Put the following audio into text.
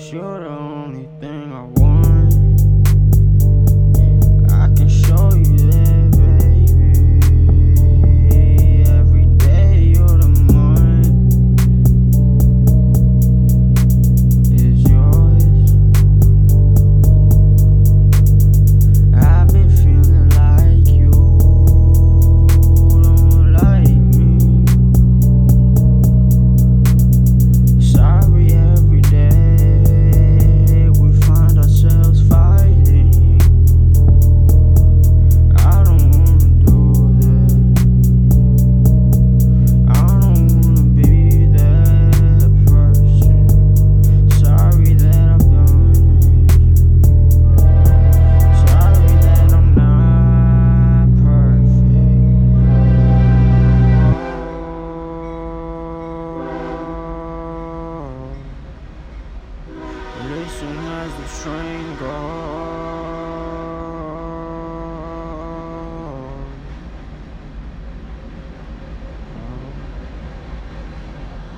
You're the only thing I want. train goes.